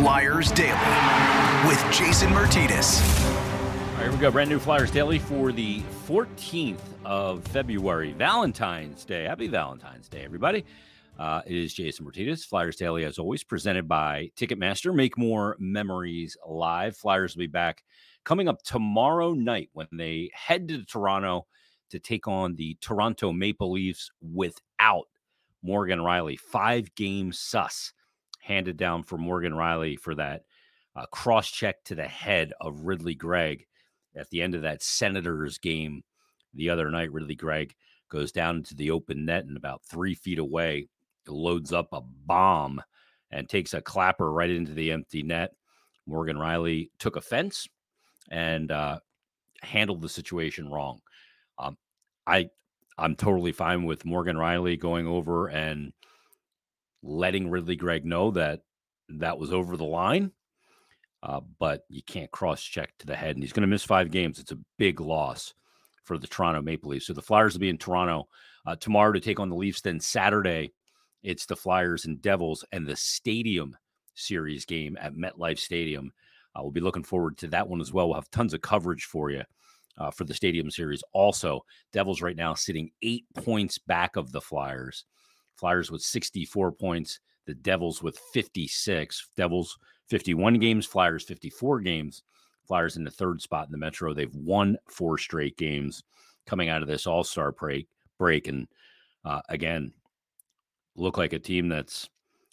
Flyers Daily with Jason Myrtetus. All right, here we go. Brand new Flyers Daily for the 14th of February, Valentine's Day. Happy Valentine's Day, everybody. Uh, it is Jason Myrtetus. Flyers Daily, as always, presented by Ticketmaster. Make more memories live. Flyers will be back coming up tomorrow night when they head to Toronto to take on the Toronto Maple Leafs without Morgan Rielly. Five game sus handed down for Morgan Rielly for that uh, cross check to the head of Ridley Greig at the end of that Senators game the other night. Ridley Greig goes down into the open net and about three feet away loads up a bomb and takes a clapper right into the empty net. Morgan Rielly took offense and uh, handled the situation wrong. Um, I I'm totally fine with Morgan Rielly going over and letting Ridley Greig know that that was over the line. Uh, but you can't cross check to the head, and he's going to miss five games. It's a big loss for the Toronto Maple Leafs. So the Flyers will be in Toronto uh, tomorrow to take on the Leafs. Then Saturday, it's the Flyers and Devils and the Stadium Series game at MetLife Stadium. Uh, we'll be looking forward to that one as well. We'll have tons of coverage for you uh, for the Stadium Series. Also, Devils right now sitting eight points back of the Flyers. Flyers with 64 points, the Devils with 56. Devils 51 games, Flyers 54 games. Flyers in the third spot in the Metro. They've won four straight games coming out of this All Star break. Break and uh, again, look like a team that's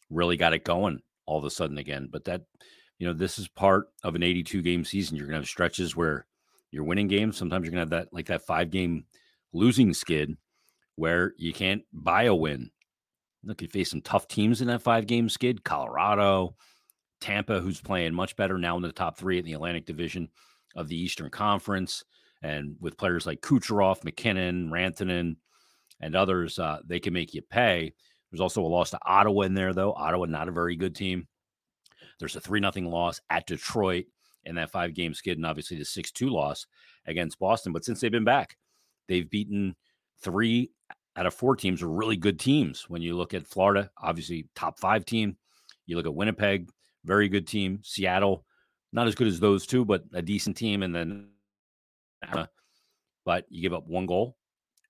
really got it going all of a sudden again. But that, you know, this is part of an 82 game season. You're going to have stretches where you're winning games. Sometimes you're going to have that, like that five game losing skid where you can't buy a win. Look, you face some tough teams in that five game skid Colorado, Tampa, who's playing much better now in the top three in the Atlantic Division of the Eastern Conference. And with players like Kucherov, MacKinnon, Rantanen, and others, uh, they can make you pay. There's also a loss to Ottawa in there, though. Ottawa, not a very good team. There's a 3 0 loss at Detroit in that five game skid, and obviously the 6 2 loss against Boston. But since they've been back, they've beaten three out of four teams are really good teams. When you look at Florida, obviously top five team. You look at Winnipeg, very good team. Seattle, not as good as those two, but a decent team. And then, but you give up one goal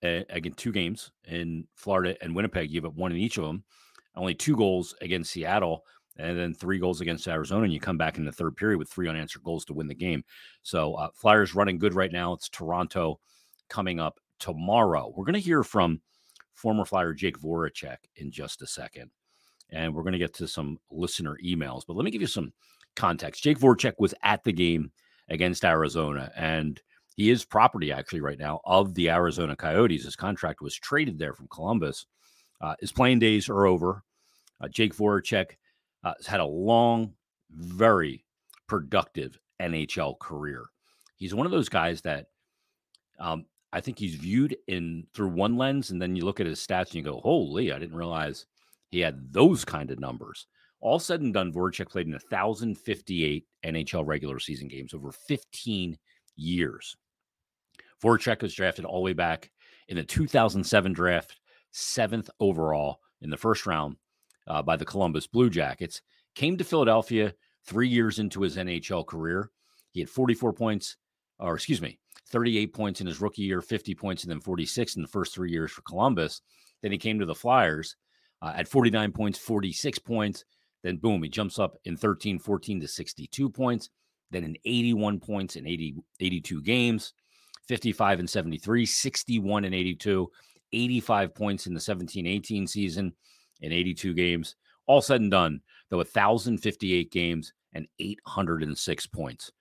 again two games in Florida and Winnipeg. You up one in each of them. Only two goals against Seattle, and then three goals against Arizona. And you come back in the third period with three unanswered goals to win the game. So uh, Flyers running good right now. It's Toronto coming up tomorrow. We're going to hear from former Flyer Jake Voracek in just a second, and we're going to get to some listener emails. But let me give you some context. Jake Voracek was at the game against Arizona, and he is property actually right now of the Arizona Coyotes. His contract was traded there from Columbus. Uh, his playing days are over. Uh, Jake Voracek uh, has had a long, very productive NHL career. He's one of those guys that um, I think he's viewed in through one lens, and then you look at his stats and you go, "Holy, I didn't realize he had those kind of numbers." All said and done, Voracek played in 1,058 NHL regular season games over 15 years. Voracek was drafted all the way back in the 2007 draft, seventh overall in the first round uh, by the Columbus Blue Jackets. Came to Philadelphia three years into his NHL career. He had 44 points, or excuse me, 38 points in his rookie year, 50 points, and then 46 in the first three years for Columbus. Then he came to the Flyers uh, at 49 points, 46 points. Then boom, he jumps up in 13, 14 to 62 points. Then in 81 points in 80, 82 games. 55 and 73, 61 and 82, 85 points in the 17 18 season in 82 games. All said and done, though, 1,058 games and 806 points.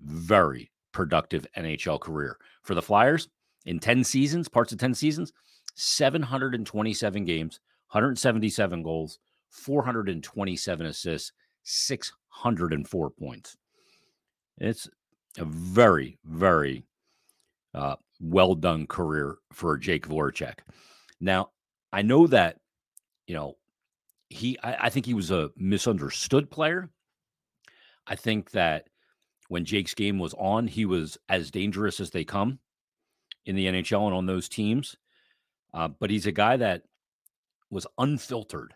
Very productive NHL career. For the Flyers, in 10 seasons, parts of 10 seasons, 727 games, 177 goals, 427 assists, 604 points. It's a very, very uh, well done career for Jake Voracek. Now, I know that, you know, he, I, I think he was a misunderstood player. I think that when Jake's game was on, he was as dangerous as they come in the NHL and on those teams. Uh, but he's a guy that was unfiltered,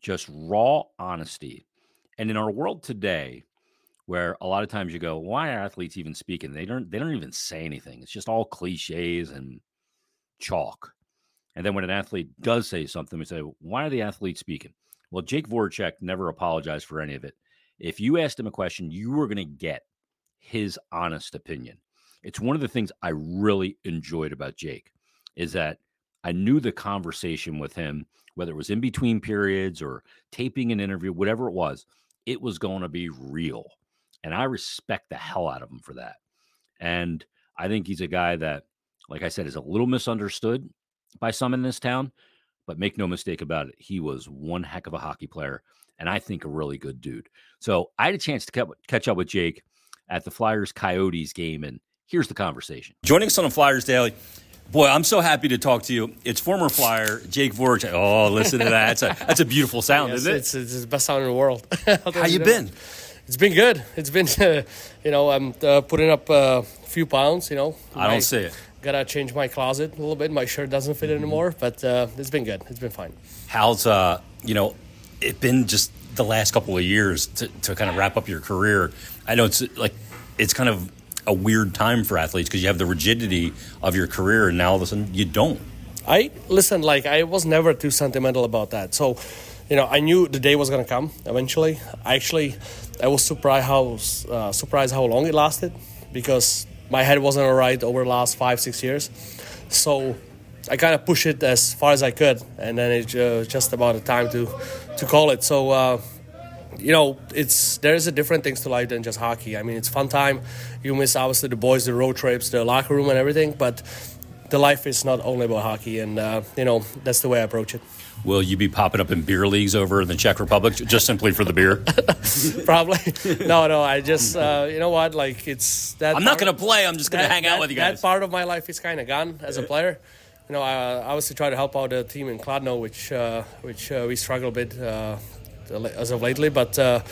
just raw honesty. And in our world today, where a lot of times you go, why are athletes even speaking? They don't they don't even say anything. It's just all cliches and chalk. And then when an athlete does say something, we say, why are the athletes speaking? Well, Jake Voracek never apologized for any of it. If you asked him a question, you were going to get his honest opinion. It's one of the things I really enjoyed about Jake is that I knew the conversation with him, whether it was in between periods or taping an interview, whatever it was, it was going to be real. And I respect the hell out of him for that. And I think he's a guy that, like I said, is a little misunderstood by some in this town. But make no mistake about it, he was one heck of a hockey player and I think a really good dude. So I had a chance to catch up with Jake at the Flyers Coyotes game, and here's the conversation. Joining us on the Flyers Daily. Boy, I'm so happy to talk to you. It's former Flyer Jake Voracek. Oh, listen to that. That's a, that's a beautiful sound, yes, isn't it? It's, it's the best sound in the world. How you been? It's been good. It's been, uh, you know, I'm uh, putting up a few pounds. You know, I don't see it. Gotta change my closet a little bit. My shirt doesn't fit mm-hmm. anymore, but uh, it's been good. It's been fine. How's uh, you know, it been just the last couple of years to, to kind of wrap up your career? I know it's like it's kind of a weird time for athletes because you have the rigidity of your career, and now all of a sudden you don't. I listen. Like I was never too sentimental about that. So, you know, I knew the day was gonna come eventually. Actually, I was surprised how uh, surprised how long it lasted because my head wasn't alright over the last five six years. So I kind of pushed it as far as I could, and then it's uh, just about the time to to call it. So. Uh, you know, it's there's a different things to life than just hockey. I mean, it's fun time. You miss obviously the boys, the road trips, the locker room, and everything, but the life is not only about hockey, and uh, you know that's the way I approach it. Will you be popping up in beer leagues over in the Czech Republic just simply for the beer? Probably. No, no. I just, uh, you know what? Like it's that. I'm not going to play. I'm just going to hang that, out with you guys. That part of my life is kind of gone as a player. You know, I obviously try to help out the team in Kladno, which uh, which uh, we struggle a bit uh, as of lately. But uh,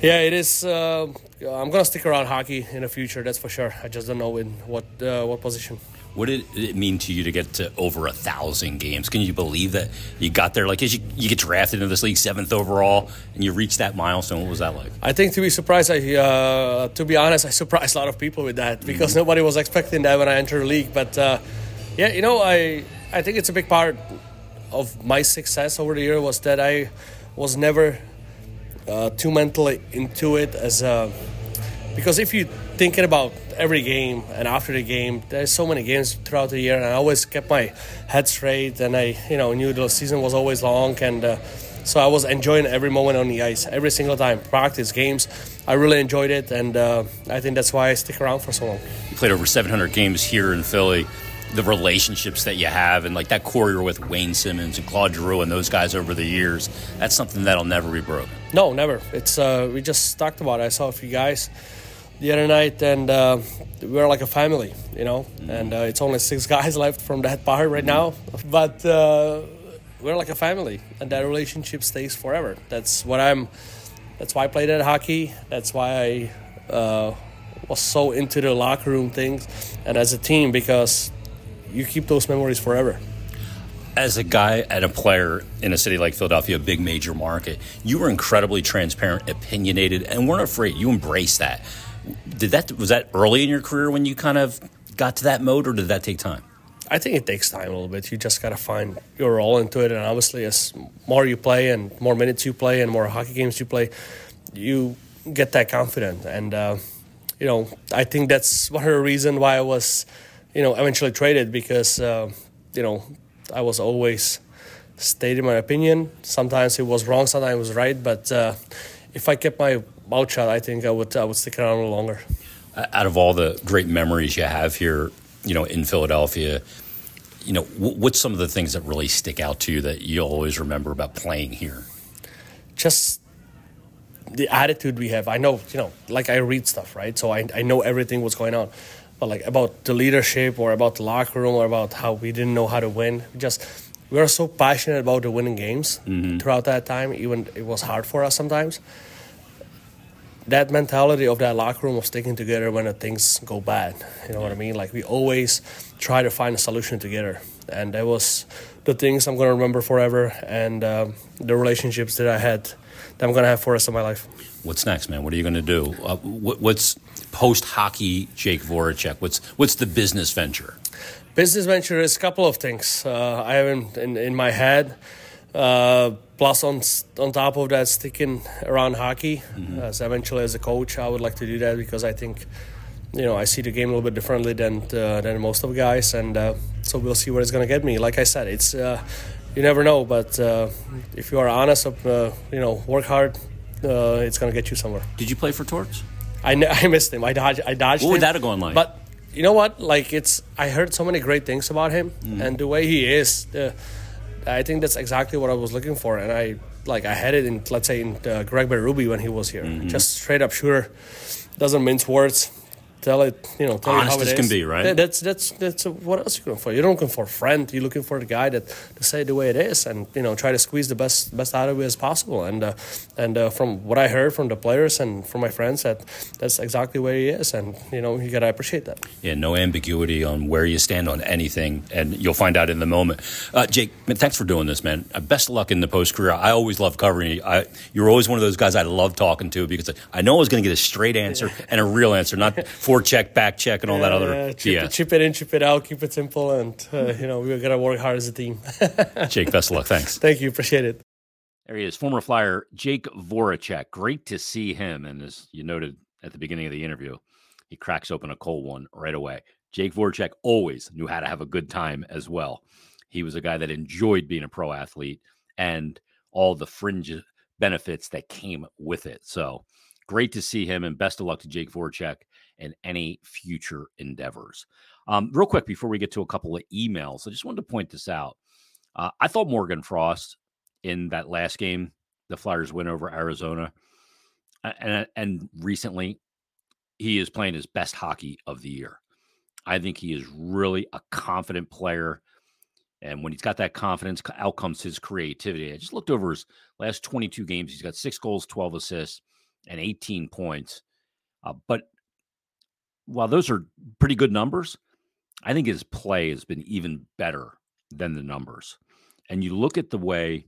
yeah, it is. Uh, I'm gonna stick around hockey in the future. That's for sure. I just don't know in what uh, what position. What did it mean to you to get to over a thousand games? Can you believe that you got there? Like, as you, you get drafted into this league seventh overall, and you reach that milestone. What was that like? I think to be surprised, I uh, to be honest, I surprised a lot of people with that because mm-hmm. nobody was expecting that when I entered the league. But uh, yeah, you know, I I think it's a big part of my success over the year was that I was never uh, too mentally into it as a because if you thinking about every game and after the game there's so many games throughout the year and i always kept my head straight and i you know knew the season was always long and uh, so i was enjoying every moment on the ice every single time practice games i really enjoyed it and uh, i think that's why i stick around for so long you played over 700 games here in philly the relationships that you have and like that core you're with Wayne Simmonds and Claude Giroux and those guys over the years, that's something that'll never be broken. No, never. It's uh, we just talked about it. I saw a few guys the other night and uh, we're like a family, you know. Mm-hmm. And uh, it's only six guys left from that bar right now, but uh, we're like a family, and that relationship stays forever. That's what I'm. That's why I played at hockey. That's why I uh, was so into the locker room things and as a team because you keep those memories forever. As a guy and a player in a city like Philadelphia, a big major market, you were incredibly transparent, opinionated, and weren't afraid. You embraced that. Did that was that early in your career when you kind of got to that mode, or did that take time? I think it takes time a little bit. You just got to find your role into it, and obviously, as more you play and more minutes you play and more hockey games you play, you get that confident. And uh, you know, I think that's one of the reason why I was you know, eventually traded because, uh, you know, I was always stating my opinion. Sometimes it was wrong, sometimes it was right. But uh, if I kept my shut, I think I would I would stick around a little longer. Out of all the great memories you have here, you know, in Philadelphia, you know, what's some of the things that really stick out to you that you always remember about playing here? Just the attitude we have. I know, you know, like I read stuff, right? So I, I know everything what's going on but like about the leadership or about the locker room or about how we didn't know how to win. Just we were so passionate about the winning games mm-hmm. throughout that time. Even it was hard for us sometimes. That mentality of that locker room of sticking together when things go bad. You know what I mean? Like we always try to find a solution together, and that was the things I'm going to remember forever and um, the relationships that I had that I'm going to have for the rest of my life. What's next, man? What are you going to do? Uh, what, what's post hockey, Jake Voracek? What's what's the business venture? Business venture is a couple of things. Uh, I have in, in, in my head. Uh, plus, on on top of that, sticking around hockey. Mm-hmm. As eventually, as a coach, I would like to do that because I think, you know, I see the game a little bit differently than uh, than most of the guys, and uh, so we'll see where it's going to get me. Like I said, it's uh, you never know, but uh, if you are honest, uh, you know, work hard, it's going to get you somewhere. Did you play for Torts? I, I missed him. I dodged. I dodged. What him. would that have gone like? But you know what? Like it's. I heard so many great things about him mm. and the way he is. I think that's exactly what I was looking for, and I like I had it in let's say in uh, Craig Berube when he was here, mm-hmm. just straight up shooter, doesn't mince words, tell it, you know, tell Honest you how it as is. can be, right? That's that's that's a, what else you're looking for? You're not looking for a friend. You're looking for the guy that to say the way it is, and you know, try to squeeze the best best out of it as possible. And uh, and uh, from what I heard from the players and from my friends, that that's exactly where he is, and you know, you gotta appreciate that. Yeah, no ambiguity on where you stand on anything, and you'll find out in the moment. Uh, Jake, man, thanks for doing this, man. Uh, best of luck in the post career. I always love covering you. I, you're always one of those guys I love talking to because I know I was going to get a straight answer and a real answer, not four check back check check and all that other chip, BS. Chip it in, chip it out, keep it simple, and uh, you know we're gonna work hard as a team. Jake, best of luck. Thanks. Thank you. Appreciate it. There he is, former Flyer Jake Voracek. Great to see him. And as you noted at the beginning of the interview, he cracks open a cold one right away. Jake Voracek always knew how to have a good time as well. He was a guy that enjoyed being a pro athlete and all the fringe benefits that came with it. So great to see him, and best of luck to Jake Voracek and any future endeavors. Um, real quick, before we get to a couple of emails, I just wanted to point this out. Uh, I thought Morgan Frost in that last game, the Flyers win over Arizona, and, and recently he is playing his best hockey of the year. I think he is really a confident player. And when he's got that confidence, out comes his creativity. I just looked over his last 22 games. He's got six goals, 12 assists, and 18 points. Uh, but while those are pretty good numbers, I think his play has been even better than the numbers. And you look at the way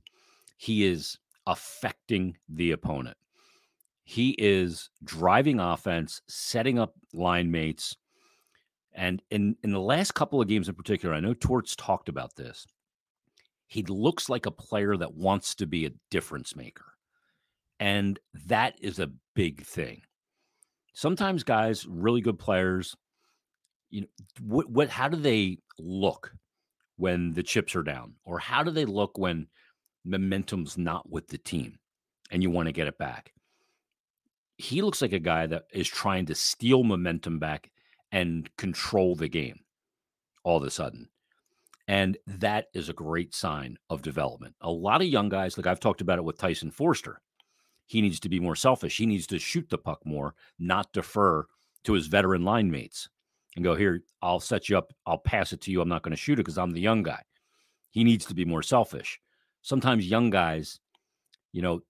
he is affecting the opponent. He is driving offense, setting up line mates. And in, in the last couple of games in particular, I know Torts talked about this. He looks like a player that wants to be a difference maker. And that is a big thing sometimes guys, really good players, you know, what what how do they look when the chips are down? Or how do they look when momentum's not with the team and you want to get it back? He looks like a guy that is trying to steal momentum back and control the game all of a sudden. And that is a great sign of development. A lot of young guys, like I've talked about it with Tyson Foerster, he needs to be more selfish. He needs to shoot the puck more, not defer to his veteran line mates and go, Here, I'll set you up. I'll pass it to you. I'm not going to shoot it because I'm the young guy. He needs to be more selfish. Sometimes young guys, you know,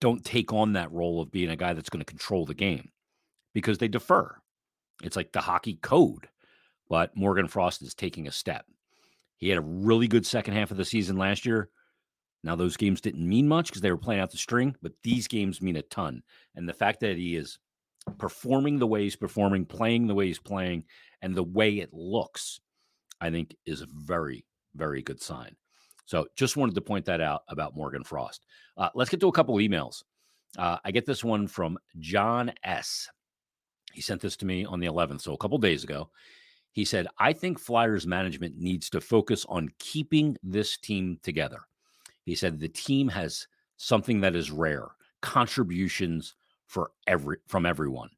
don't take on that role of being a guy that's going to control the game because they defer. It's like the hockey code. But Morgan Frost is taking a step. He had a really good second half of the season last year. Now, those games didn't mean much because they were playing out the string, but these games mean a ton. And the fact that he is performing the way he's performing, playing the way he's playing, and the way it looks, I think is a very, very good sign. So just wanted to point that out about Morgan Frost. Uh, let's get to a couple emails. Uh, I get this one from John S. He sent this to me on the 11th, so a couple days ago. He said, I think Flyers management needs to focus on keeping this team together. He said the team has something that is rare contributions for every from everyone.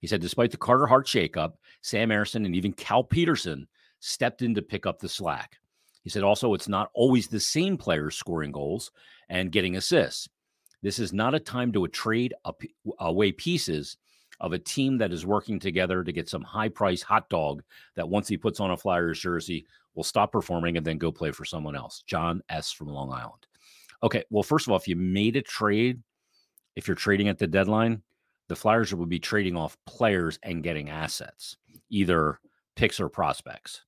He said, despite the Carter Hart shakeup, Sam Ersson and even Cal Petersen stepped in to pick up the slack. He said also, it's not always the same players scoring goals and getting assists. This is not a time to trade away pieces of a team that is working together to get some high price hot dog that once he puts on a Flyers jersey will stop performing and then go play for someone else. John S. from Long Island. Okay, well, first of all, if you made a trade, if you're trading at the deadline, the Flyers would be trading off players and getting assets, either picks or prospects,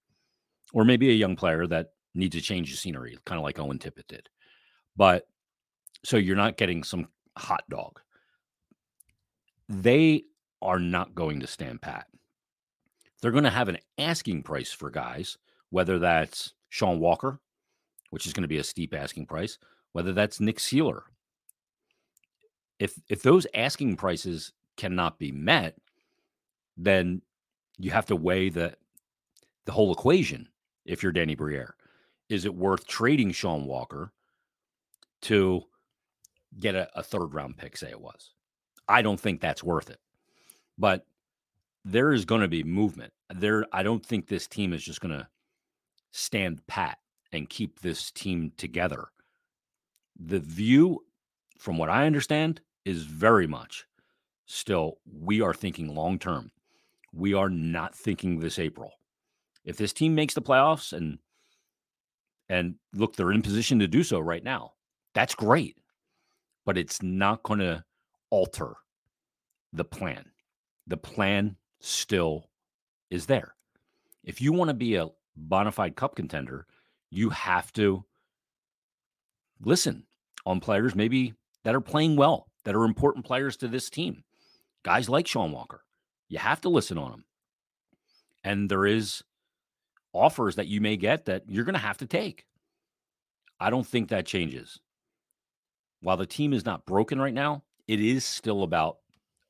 or maybe a young player that need to change the scenery, kind of like Owen Tippett did. But so you're not getting some hot dog. They are not going to stand pat. They're going to have an asking price for guys, whether that's Sean Walker, which is going to be a steep asking price, whether that's Nick Seeler. If if those asking prices cannot be met, then you have to weigh the the whole equation if you're Danny Briere. Is it worth trading Sean Walker to get a, a third round pick, say it was? I don't think that's worth it. But there is going to be movement. There, I don't think this team is just going to stand pat and keep this team together. The view, from what I understand, is very much still we are thinking long term. We are not thinking this April. If this team makes the playoffs and and look, they're in position to do so right now. That's great. But it's not going to alter the plan. The plan still is there. If you want to be a bona fide cup contender, you have to listen on players maybe that are playing well, that are important players to this team. Guys like Sean Walker. You have to listen on them. And there is offers that you may get that you're going to have to take. I don't think that changes. While the team is not broken right now, it is still about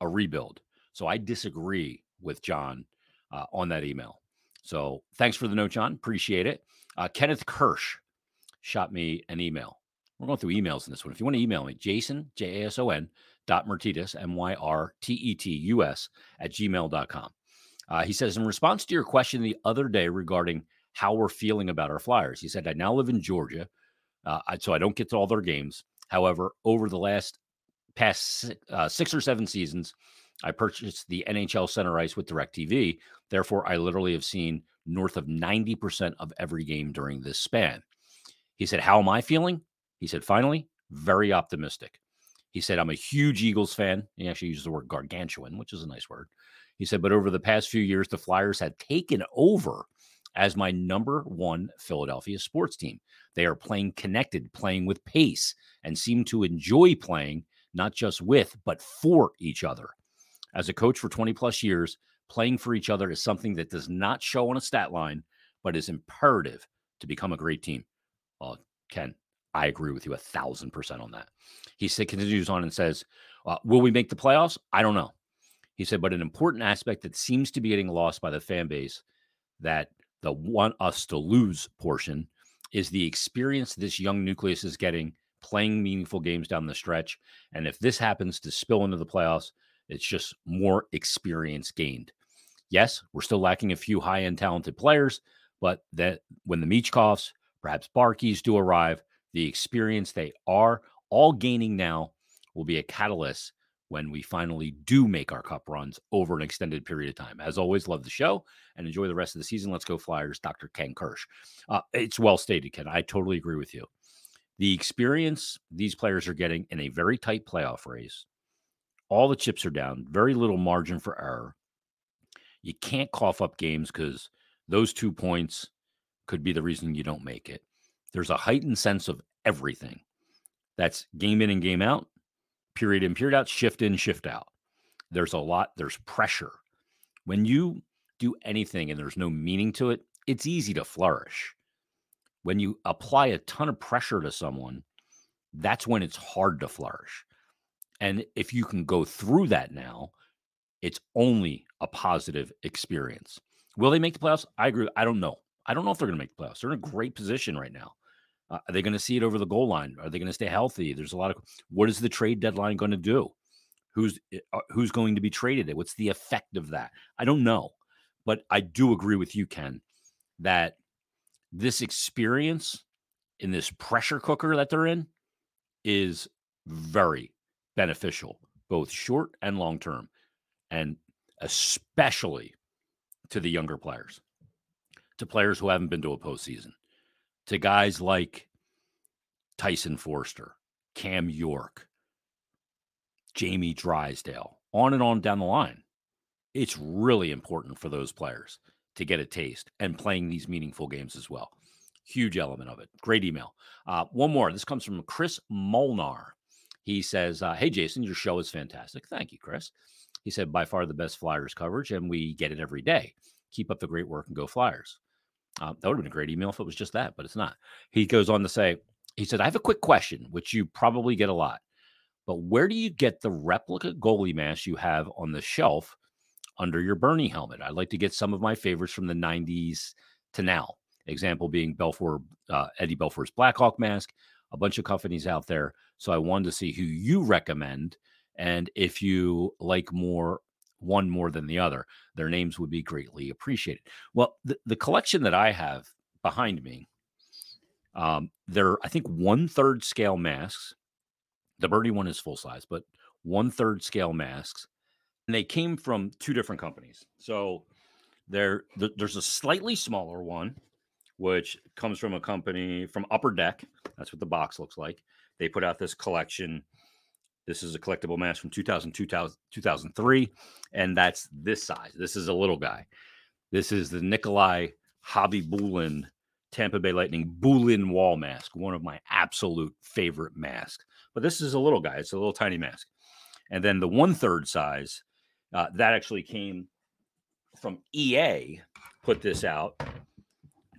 a rebuild. So I disagree with John uh, on that email. So thanks for the note, John. Appreciate it. Uh, Kenneth Kirsch shot me an email. We're going through emails in this one. If you want to email me, Jason, J A S O N, dot Myrtetus, M Y R T E T U S, at gmail.com. Uh, he says, in response to your question the other day regarding how we're feeling about our Flyers, he said, I now live in Georgia, uh, so I don't get to all their games. However, over the last past uh, six or seven seasons, I purchased the NHL Center Ice with DirecTV. Therefore, I literally have seen north of 90% of every game during this span. He said, How am I feeling? He said, Finally, very optimistic. He said, I'm a huge Eagles fan. He actually uses the word gargantuan, which is a nice word. He said, But over the past few years, the Flyers had taken over as my number one Philadelphia sports team. They are playing connected, playing with pace, and seem to enjoy playing not just with, but for each other. As a coach for 20 plus years, playing for each other is something that does not show on a stat line, but is imperative to become a great team. Well, Ken, I agree with you a thousand percent on that. He said, continues on and says, uh, Will we make the playoffs? I don't know. He said, but an important aspect that seems to be getting lost by the fan base that the want us to lose portion is the experience this young nucleus is getting playing meaningful games down the stretch. And if this happens to spill into the playoffs, it's just more experience gained. Yes, we're still lacking a few high end talented players, but that when the Michkovs, perhaps Barkeys do arrive, the experience they are all gaining now will be a catalyst when we finally do make our cup runs over an extended period of time. As always, love the show and enjoy the rest of the season. Let's go Flyers, Dr. Ken Kirsch. Uh, it's well stated, Ken. I totally agree with you. The experience these players are getting in a very tight playoff race all the chips are down, very little margin for error. You can't cough up games because those two points could be the reason you don't make it. There's a heightened sense of everything. That's game in and game out, period in, period out, shift in, shift out. There's a lot, there's pressure. When you do anything and there's no meaning to it, it's easy to flourish. When you apply a ton of pressure to someone, that's when it's hard to flourish. And if you can go through that now, it's only a positive experience. Will they make the playoffs? I agree. I don't know. I don't know if they're going to make the playoffs. They're in a great position right now. Uh, are they going to see it over the goal line? Are they going to stay healthy? There's a lot of what is the trade deadline going to do? Who's eh, uh, who's going to be traded? What's the effect of that? I don't know, but I do agree with you, Ken, that this experience in this pressure cooker that they're in is very beneficial, both short and long term, and especially to the younger players, to players who haven't been to a postseason, to guys like Tyson Foerster, Cam York, Jamie Drysdale, on and on down the line. It's really important for those players to get a taste and playing these meaningful games as well. Huge element of it. Great email. Uh, one more. This comes from Chris Molnar. He says, uh, Hey, Jason, your show is fantastic. Thank you, Chris. He said, By far the best Flyers coverage, and we get it every day. Keep up the great work and go Flyers. Uh, that would have been a great email if it was just that, but it's not. He goes on to say, He said, I have a quick question, which you probably get a lot. But where do you get the replica goalie mask you have on the shelf under your Bernie helmet? I'd like to get some of my favorites from the 90s to now. Example being Belfour, uh, Eddie Belfour's Blackhawk mask, a bunch of companies out there. So I wanted to see who you recommend and if you like more one more than the other, their names would be greatly appreciated. Well, the, the collection that I have behind me, um, they're I think one third scale masks the Birdie one is full size, but one third scale masks. And they came from two different companies. So there, th- there's a slightly smaller one, which comes from a company from Upper Deck. That's what the box looks like. They put out this collection. This is a collectible mask from 2000, 2000 2003. And that's this size. This is a little guy. This is the Nikolai Khabibulin Tampa Bay Lightning Bulin wall mask, one of my absolute favorite masks but this is a little guy. It's a little tiny mask. And then the one third size, uh, that actually came from EA, put this out.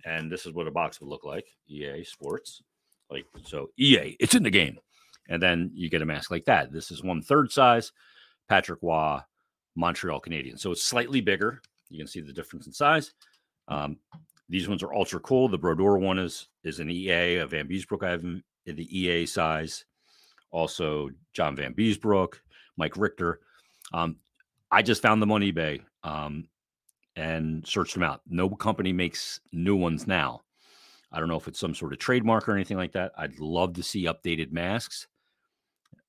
And this is what a box would look like EA Sports. Like, so EA, it's in the game. And then you get a mask like that. This is one third size, Patrick Roy, Montreal Canadian. So it's slightly bigger. You can see the difference in size. Um, these ones are ultra cool. The Brodeur one is is an EA, a Vanbiesbrouck. I have in the EA size also John Vanbiesbrouck, Mike Richter. Um, I just found them on eBay um, and searched them out. No company makes new ones now. I don't know if it's some sort of trademark or anything like that. I'd love to see updated masks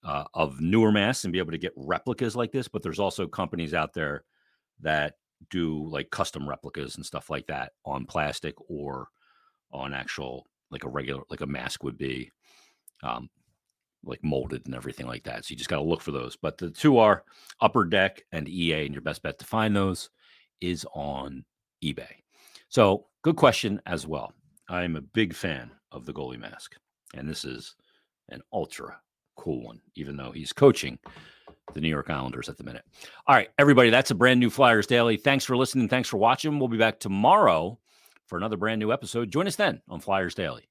uh, of newer masks and be able to get replicas like this. But there's also companies out there that do like custom replicas and stuff like that on plastic or on actual like a regular like a mask would be. Um, like molded and everything like that. So you just got to look for those. But the two are Upper Deck and EA, and your best bet to find those is on eBay. So good question as well. I'm a big fan of the goalie mask, and this is an ultra cool one, even though he's coaching the New York Islanders at the minute. All right, everybody, that's a brand new Flyers Daily. Thanks for listening. Thanks for watching. We'll be back tomorrow for another brand new episode. Join us then on Flyers Daily.